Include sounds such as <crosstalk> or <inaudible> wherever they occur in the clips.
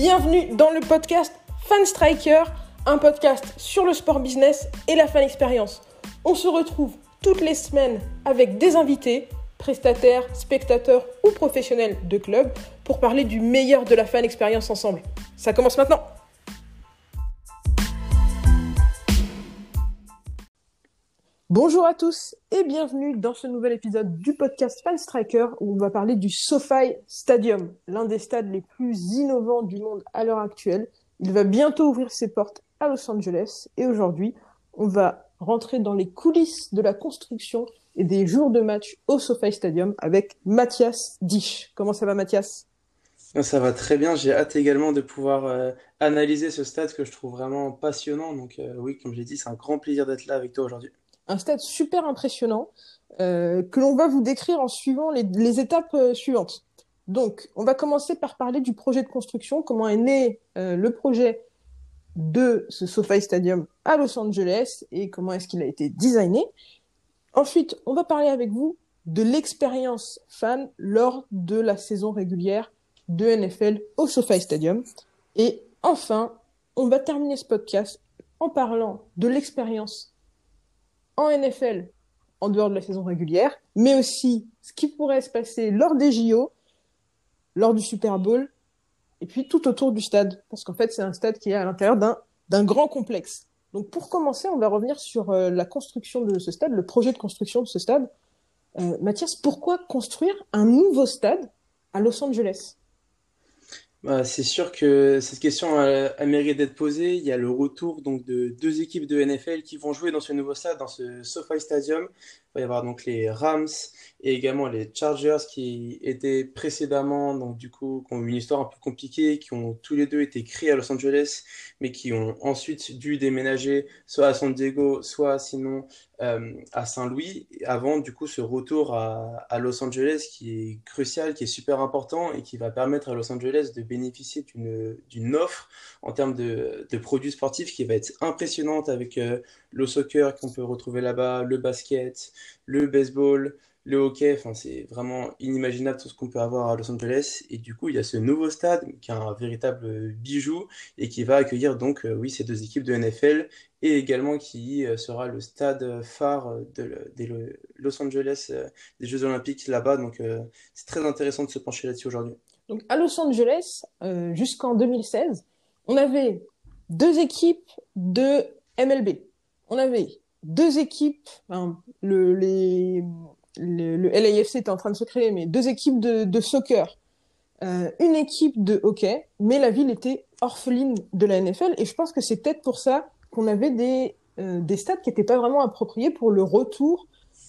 Bienvenue dans le podcast Fan Striker, un podcast sur le sport business et la fan expérience. On se retrouve toutes les semaines avec des invités, prestataires, spectateurs ou professionnels de club pour parler du meilleur de la fan expérience ensemble. Ça commence maintenant. Bonjour à tous et bienvenue dans ce nouvel épisode du podcast Fan Striker où on va parler du SoFi Stadium, l'un des stades les plus innovants du monde à l'heure actuelle. Il va bientôt ouvrir ses portes à Los Angeles et aujourd'hui, on va rentrer dans les coulisses de la construction et des jours de match au SoFi Stadium avec Mathias Dich. Comment ça va Mathias? Ça va très bien, j'ai hâte également de pouvoir euh, analyser ce stade que je trouve vraiment passionnant. Donc euh, oui, comme j'ai dit, c'est un grand plaisir d'être là avec toi aujourd'hui un stade super impressionnant euh, que l'on va vous décrire en suivant les, étapes euh, suivantes. Donc, on va commencer par parler du projet de construction, comment est né euh, le projet de ce SoFi Stadium à Los Angeles et comment est-ce qu'il a été designé. Ensuite, on va parler avec vous de l'expérience fan lors de la saison régulière de NFL au SoFi Stadium. Et enfin, on va terminer ce podcast en parlant de l'expérience en NFL en dehors de la saison régulière, mais aussi ce qui pourrait se passer lors des JO, lors du Super Bowl, et puis tout autour du stade, parce qu'en fait c'est un stade qui est à l'intérieur d'un grand complexe. Donc pour commencer, on va revenir sur euh, la construction de ce stade, le projet de construction de ce stade. Euh, Mathias, pourquoi construire un nouveau stade à Los Angeles? Bah, c'est sûr que cette question a, a mérité d'être posée. Il y a le retour donc de deux équipes de NFL qui vont jouer dans ce nouveau stade, dans ce SoFi Stadium. Il va y avoir donc les Rams et également les Chargers qui étaient précédemment, donc du coup, qui ont eu une histoire un peu compliquée, qui ont tous les deux été créés à Los Angeles, mais qui ont ensuite dû déménager soit à San Diego, soit sinon euh, à Saint-Louis, avant du coup ce retour à, Los Angeles qui est crucial, qui est super important et qui va permettre à Los Angeles de bénéficier d'une d'une offre en termes de, de produits sportifs qui va être impressionnante avec euh, le soccer qu'on peut retrouver là-bas, le basket, le baseball, le hockey, enfin, c'est vraiment inimaginable tout ce qu'on peut avoir à Los Angeles. Et du coup, il y a ce nouveau stade qui est un véritable bijou et qui va accueillir donc, euh, oui, ces deux équipes de NFL et également qui euh, sera le stade phare de, Los Angeles euh, des Jeux Olympiques là-bas. Donc, c'est très intéressant de se pencher là-dessus aujourd'hui. Donc, à Los Angeles, jusqu'en 2016, on avait deux équipes de MLB. On avait deux équipes, le, les, le, LAFC était en train de se créer, mais deux équipes de, soccer, euh, une équipe de hockey, mais la ville était orpheline de la NFL, et je pense que c'est peut-être pour ça qu'on avait des, euh, des stades qui n'étaient pas vraiment appropriés pour le retour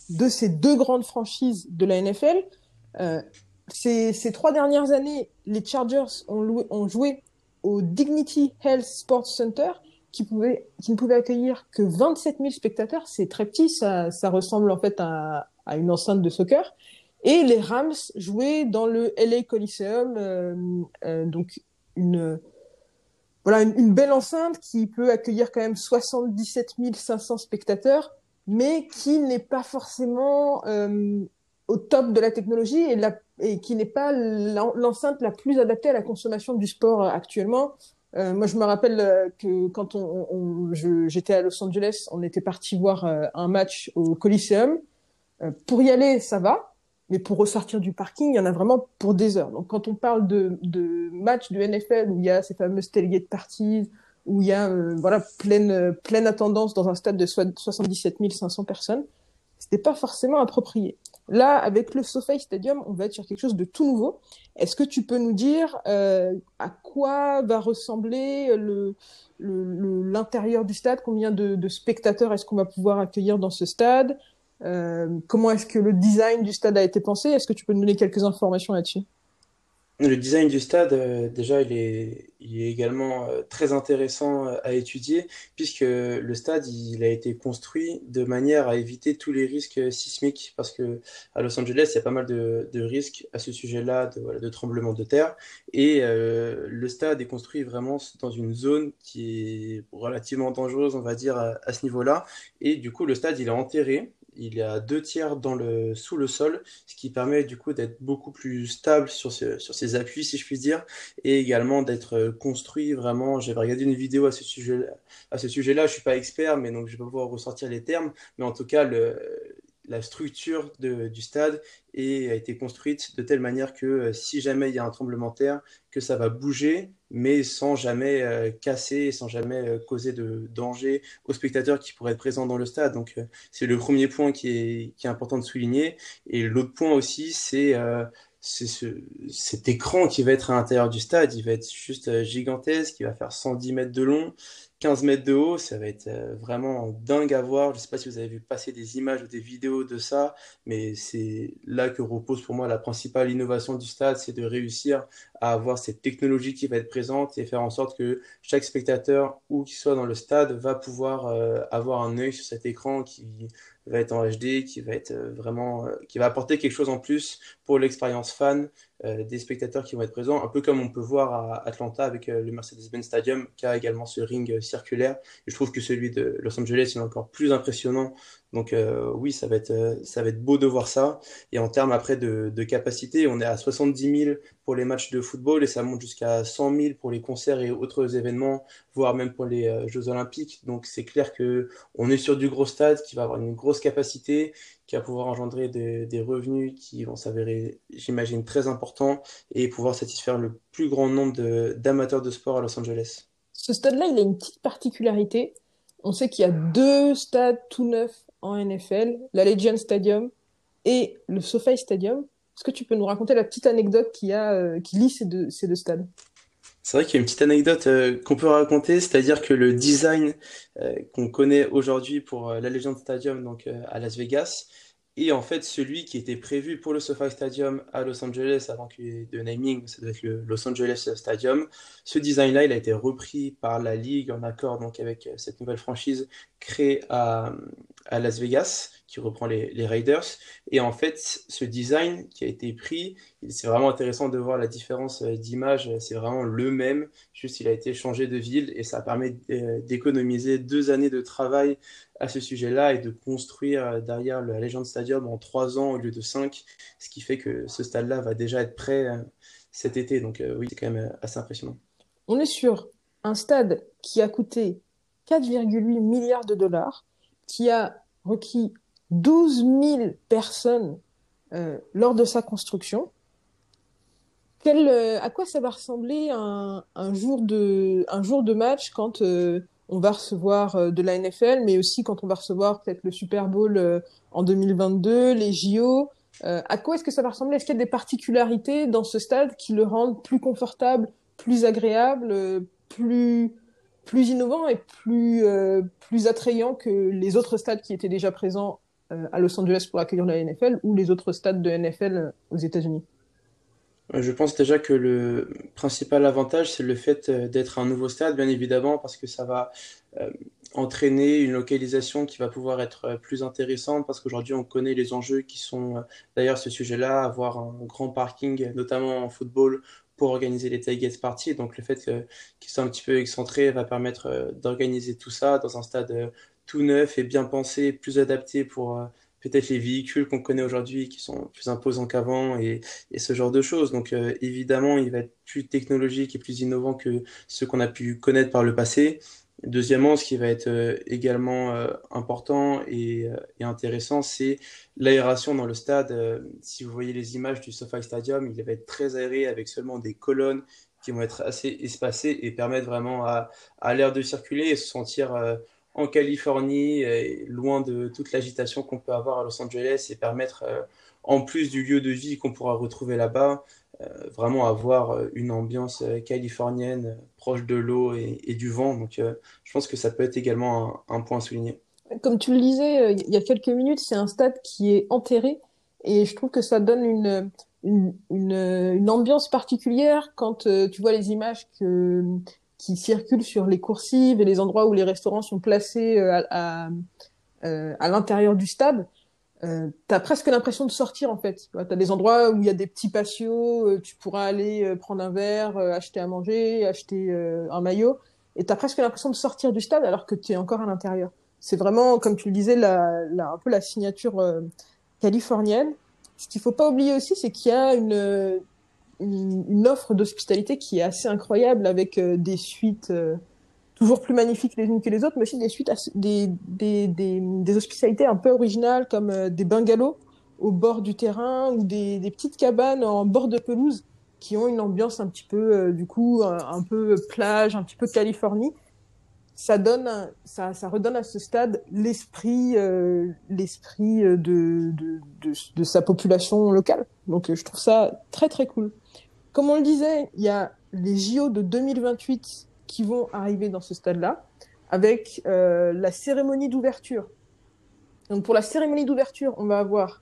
de ces deux grandes franchises de la NFL. Euh, ces, trois dernières années, les Chargers ont joué au Dignity Health Sports Center, qui, pouvait, qui ne pouvait accueillir que 27 000 spectateurs. C'est très petit, ça, ça ressemble en fait à, à une enceinte de soccer. Et les Rams jouaient dans le LA Coliseum, euh, euh, donc une voilà une, belle enceinte qui peut accueillir quand même 77 500 spectateurs, mais qui n'est pas forcément euh, au top de la technologie et, la, et qui n'est pas l'enceinte la plus adaptée à la consommation du sport actuellement. Euh, moi, je me rappelle que quand on, on j'étais à Los Angeles, on était parti voir un match au Coliseum. Euh, pour y aller, ça va, mais pour ressortir du parking, il y en a vraiment pour des heures. Donc, quand on parle de, de matchs du NFL où il y a ces fameuses tailgate parties, où il y a euh, voilà pleine pleine attendance dans un stade de 77 500 personnes, c'était pas forcément approprié. Là, avec le SoFi Stadium, on va être sur quelque chose de tout nouveau. Est-ce que tu peux nous dire euh, à quoi va ressembler le l'intérieur du stade? Combien de, de spectateurs est-ce qu'on va pouvoir accueillir dans ce stade? Euh, comment est-ce que le design du stade a été pensé? Est-ce que tu peux nous donner quelques informations là-dessus? Le design du stade, euh, déjà, il est, également euh, très intéressant à étudier, puisque le stade, il a été construit de manière à éviter tous les risques sismiques, parce que à Los Angeles, il y a pas mal de, risques à ce sujet-là, de, tremblements de terre, et euh, le stade est construit vraiment dans une zone qui est relativement dangereuse, on va dire, à, à ce niveau-là, et du coup, le stade, il est enterré il est à deux tiers dans le, sous le sol, ce qui permet du coup d'être beaucoup plus stable sur, sur ses appuis, si je puis dire, et également d'être construit vraiment. J'avais regardé une vidéo à ce sujet, à ce sujet-là. Je suis pas expert, mais donc je vais pouvoir ressortir les termes. Mais en tout cas, la structure du stade a été construite de telle manière que euh, si jamais il y a un tremblement de terre, que ça va bouger, mais sans jamais euh, casser, sans jamais euh, causer de danger aux spectateurs qui pourraient être présents dans le stade. Donc c'est le premier point qui est, qui est important de souligner. Et l'autre point aussi, c'est c'est ce, cet écran qui va être à l'intérieur du stade, il va être juste gigantesque, il va faire 110 mètres de long, 15 mètres de haut, ça va être euh, vraiment dingue à voir. Je ne sais pas si vous avez vu passer des images ou des vidéos de ça, mais c'est là que repose pour moi la principale innovation du stade, c'est de réussir à avoir cette technologie qui va être présente et faire en sorte que chaque spectateur, où qu'il soit dans le stade, va pouvoir euh, avoir un œil sur cet écran qui va être en HD, qui va être euh, vraiment, qui va apporter quelque chose en plus pour l'expérience fan euh, des spectateurs qui vont être présents, un peu comme on peut voir à Atlanta avec euh, le Mercedes-Benz Stadium, qui a également ce ring euh, circulaire. Je trouve que celui de Los Angeles est encore plus impressionnant. Donc oui, ça va, être, ça va être beau de voir ça. Et en termes après de, de capacité, on est à 70 000 pour les matchs de football et ça monte jusqu'à 100 000 pour les concerts et autres événements, voire même pour les Jeux Olympiques. Donc c'est clair que on est sur du gros stade qui va avoir une grosse capacité qui va pouvoir engendrer des, revenus qui vont s'avérer, j'imagine, très importants et pouvoir satisfaire le plus grand nombre d'amateurs de, sport à Los Angeles. Ce stade-là, il a une petite particularité. On sait qu'il y a deux stades tout neufs en NFL, la Legion Stadium et le SoFi Stadium. Est-ce que tu peux nous raconter la petite anecdote qui, a, euh, qui lie ces deux, ces deux stades? C'est vrai qu'il y a une petite anecdote euh, qu'on peut raconter, c'est-à-dire que le design euh, qu'on connaît aujourd'hui pour la Legend Stadium donc à Las Vegas et en fait, celui qui était prévu pour le SoFi Stadium à Los Angeles avant qu'il y ait de naming, ça doit être le Los Angeles Stadium. Ce design-là, il a été repris par la ligue en accord donc avec euh, cette nouvelle franchise créée à, Las Vegas qui reprend les, les, Raiders. Et en fait, ce design qui a été pris, c'est vraiment intéressant de voir la différence euh, d'image. C'est vraiment le même, juste il a été changé de ville et ça permet d'économiser deux années de travail à ce sujet-là et de construire euh, derrière le Legend Stadium en trois ans au lieu de cinq, ce qui fait que ce stade-là va déjà être prêt euh, cet été. Donc oui, c'est quand même assez impressionnant. On est sur un stade qui a coûté 4,8 milliards de dollars, qui a requis 12 000 personnes euh, lors de sa construction. Quel, euh, à quoi ça va ressembler un, jour, de, un jour de match quand euh, on va recevoir de la NFL, mais aussi quand on va recevoir peut-être le Super Bowl en 2022, les JO À quoi est-ce que ça va ressembler? Est-ce qu'il y a des particularités dans ce stade qui le rendent plus confortable, plus agréable, plus plus innovant et plus plus attrayant que les autres stades qui étaient déjà présents euh, à Los Angeles pour accueillir la NFL ou les autres stades de NFL euh, aux États-Unis. Je pense déjà que le principal avantage, c'est le fait euh, d'être un nouveau stade, bien évidemment, parce que ça va entraîner une localisation qui va pouvoir être plus intéressante, parce qu'aujourd'hui, on connaît les enjeux qui sont, d'ailleurs, ce sujet-là, avoir un grand parking, notamment en football, organiser les tailgates parties. Donc, le fait qu'il soit un petit peu excentré va permettre d'organiser tout ça dans un stade tout neuf et bien pensé, plus adapté pour euh, peut-être les véhicules qu'on connaît aujourd'hui qui sont plus imposants qu'avant et, et, ce genre de choses. Donc euh, évidemment, il va être plus technologique et plus innovant que ce qu'on a pu connaître par le passé. Deuxièmement, ce qui va être euh, également important et, et intéressant, c'est l'aération dans le stade. si vous voyez les images du SoFi Stadium, il va être très aéré avec seulement des colonnes qui vont être assez espacées et permettre vraiment à, à l'air de circuler et se sentir en Californie, loin de toute l'agitation qu'on peut avoir à Los Angeles et permettre, euh, en plus du lieu de vie qu'on pourra retrouver là-bas, euh, vraiment avoir euh, une ambiance californienne proche de l'eau et, du vent. Donc je pense que ça peut être également un, point à souligner. Comme tu le disais il y a quelques minutes, c'est un stade qui est enterré et je trouve que ça donne une, une, ambiance particulière quand tu vois les images qui circulent sur les coursives et les endroits où les restaurants sont placés euh, à, euh, à l'intérieur du stade, euh, tu as presque l'impression de sortir en fait. Tu as des endroits où il y a des petits patios, euh, tu pourras aller prendre un verre, acheter à manger, acheter un maillot, et tu as presque l'impression de sortir du stade alors que tu es encore à l'intérieur. C'est vraiment, comme tu le disais, la, un peu la signature euh, californienne. Ce qu'il faut pas oublier aussi, c'est qu'il y a une, offre d'hospitalité qui est assez incroyable avec euh, des suites euh, toujours plus magnifiques les unes que les autres, mais aussi des suites, des, des, des, des, hospitalités un peu originales comme euh, des bungalows au bord du terrain ou des, des, petites cabanes en bord de pelouse qui ont une ambiance un petit peu, du coup, un, peu plage, un petit peu Californie ça donne, ça, ça redonne à ce stade l'esprit, euh, de, de, de, de, sa population locale. Donc, je trouve ça très très cool. Comme on le disait, il y a les JO de 2028 qui vont arriver dans ce stade-là, avec euh, la cérémonie d'ouverture. Donc, pour la cérémonie d'ouverture, on va avoir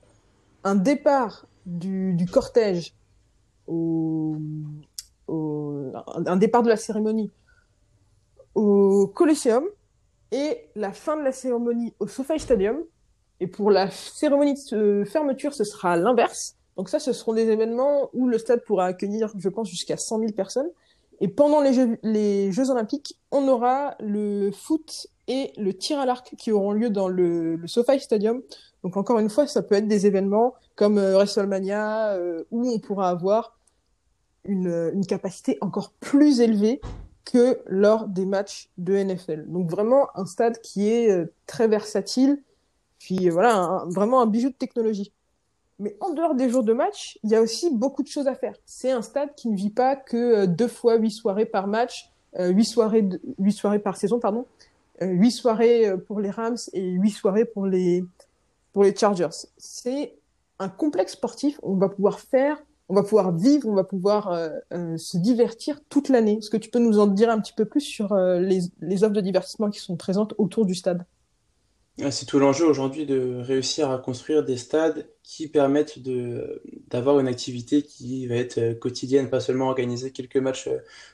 un départ du, cortège au, au, un départ de la cérémonie au Coliseum et la fin de la cérémonie au SoFi Stadium. Et pour la cérémonie de fermeture, ce sera l'inverse. Donc ça, ce seront des événements où le stade pourra accueillir, je pense, jusqu'à 100 000 personnes. Et pendant les Jeux, Olympiques, on aura le foot et le tir à l'arc qui auront lieu dans le, SoFi Stadium. Donc encore une fois, ça peut être des événements comme euh, WrestleMania euh, où on pourra avoir une, une capacité encore plus élevée que lors des matchs de NFL. Donc vraiment un stade qui est euh, très versatile, puis euh, voilà, un, vraiment un bijou de technologie. Mais en dehors des jours de match, il y a aussi beaucoup de choses à faire. C'est un stade qui ne vit pas que euh, deux fois huit soirées par match, huit soirées, huit soirées par saison, pardon, huit soirées pour les Rams et huit soirées pour les pour les Chargers. C'est un complexe sportif. On va pouvoir faire on va pouvoir vivre, on va pouvoir euh, euh, se divertir toute l'année. Est-ce que tu peux nous en dire un petit peu plus sur euh, les, les offres de divertissement qui sont présentes autour du stade? C'est tout l'enjeu aujourd'hui de réussir à construire des stades qui permettent de d'avoir une activité qui va être quotidienne, pas seulement organiser quelques matchs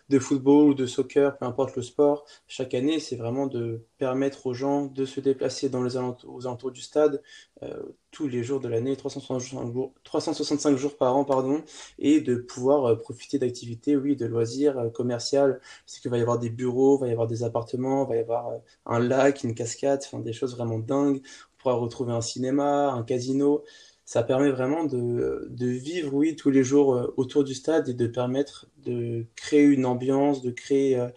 de football ou de soccer, peu importe le sport. Chaque année, c'est vraiment de permettre aux gens de se déplacer dans les alentours, aux alentours du stade euh, tous les jours de l'année, 365 jours, 365 jours par an, pardon, et de pouvoir euh, profiter d'activités, oui, de loisirs euh, commerciales. C'est qu'il va y avoir des bureaux, il va y avoir des appartements, il va y avoir euh, un lac, une cascade, enfin des choses vraiment dingues. On pourra retrouver un cinéma, un casino ça permet vraiment de, de, vivre, oui, tous les jours euh, autour du stade et de permettre de créer une ambiance, de créer euh,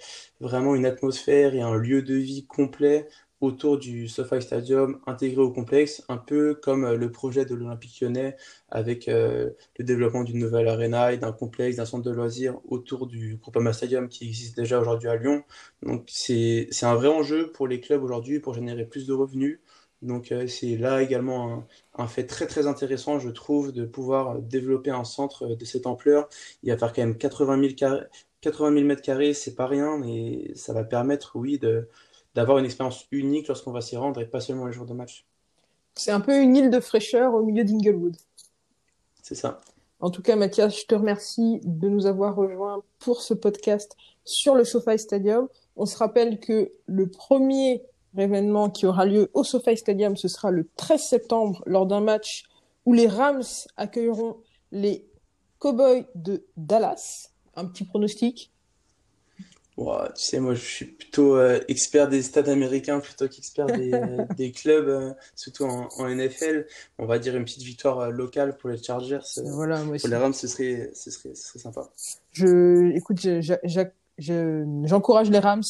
vraiment une atmosphère et un lieu de vie complet autour du SoFi Stadium intégré au complexe, un peu comme euh, le projet de l'Olympique lyonnais avec le développement d'une nouvelle arena et d'un complexe, d'un centre de loisirs autour du Groupama Stadium qui existe déjà aujourd'hui à Lyon. Donc c'est un vrai enjeu pour les clubs aujourd'hui pour générer plus de revenus, donc euh, c'est là également un, fait très très intéressant, je trouve, de pouvoir développer un centre de cette ampleur. Il va faire quand même 80 000, carrés, 80 000 mètres carrés, c'est pas rien, mais ça va permettre, oui, de, d'avoir une expérience unique lorsqu'on va s'y rendre et pas seulement les jours de match. C'est un peu une île de fraîcheur au milieu d'Inglewood. C'est ça. En tout cas, Mathias, je te remercie de nous avoir rejoints pour ce podcast sur le SoFi Stadium. On se rappelle que le premier événement qui aura lieu au SoFi Stadium. Ce sera le 13 septembre lors d'un match où les Rams accueilleront les Cowboys de Dallas. Un petit pronostic Tu sais, moi je suis plutôt euh, expert des stades américains plutôt qu'expert des, <laughs> euh, des, clubs, euh, surtout en, en, NFL. On va dire une petite victoire locale pour les Chargers. Voilà, moi pour les Rams, ce serait, ce serait, ce serait sympa. Je, écoute, j'encourage les Rams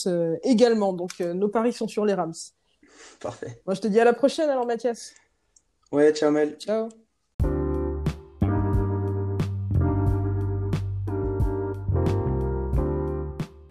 également. Donc, nos paris sont sur les Rams. Parfait. Moi, je te dis à la prochaine alors, Mathias. Ouais, ciao, Mel. Ciao.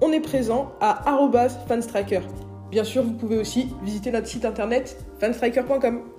On est présent à fanstriker. Bien sûr, vous pouvez aussi visiter notre site internet fanstriker.com.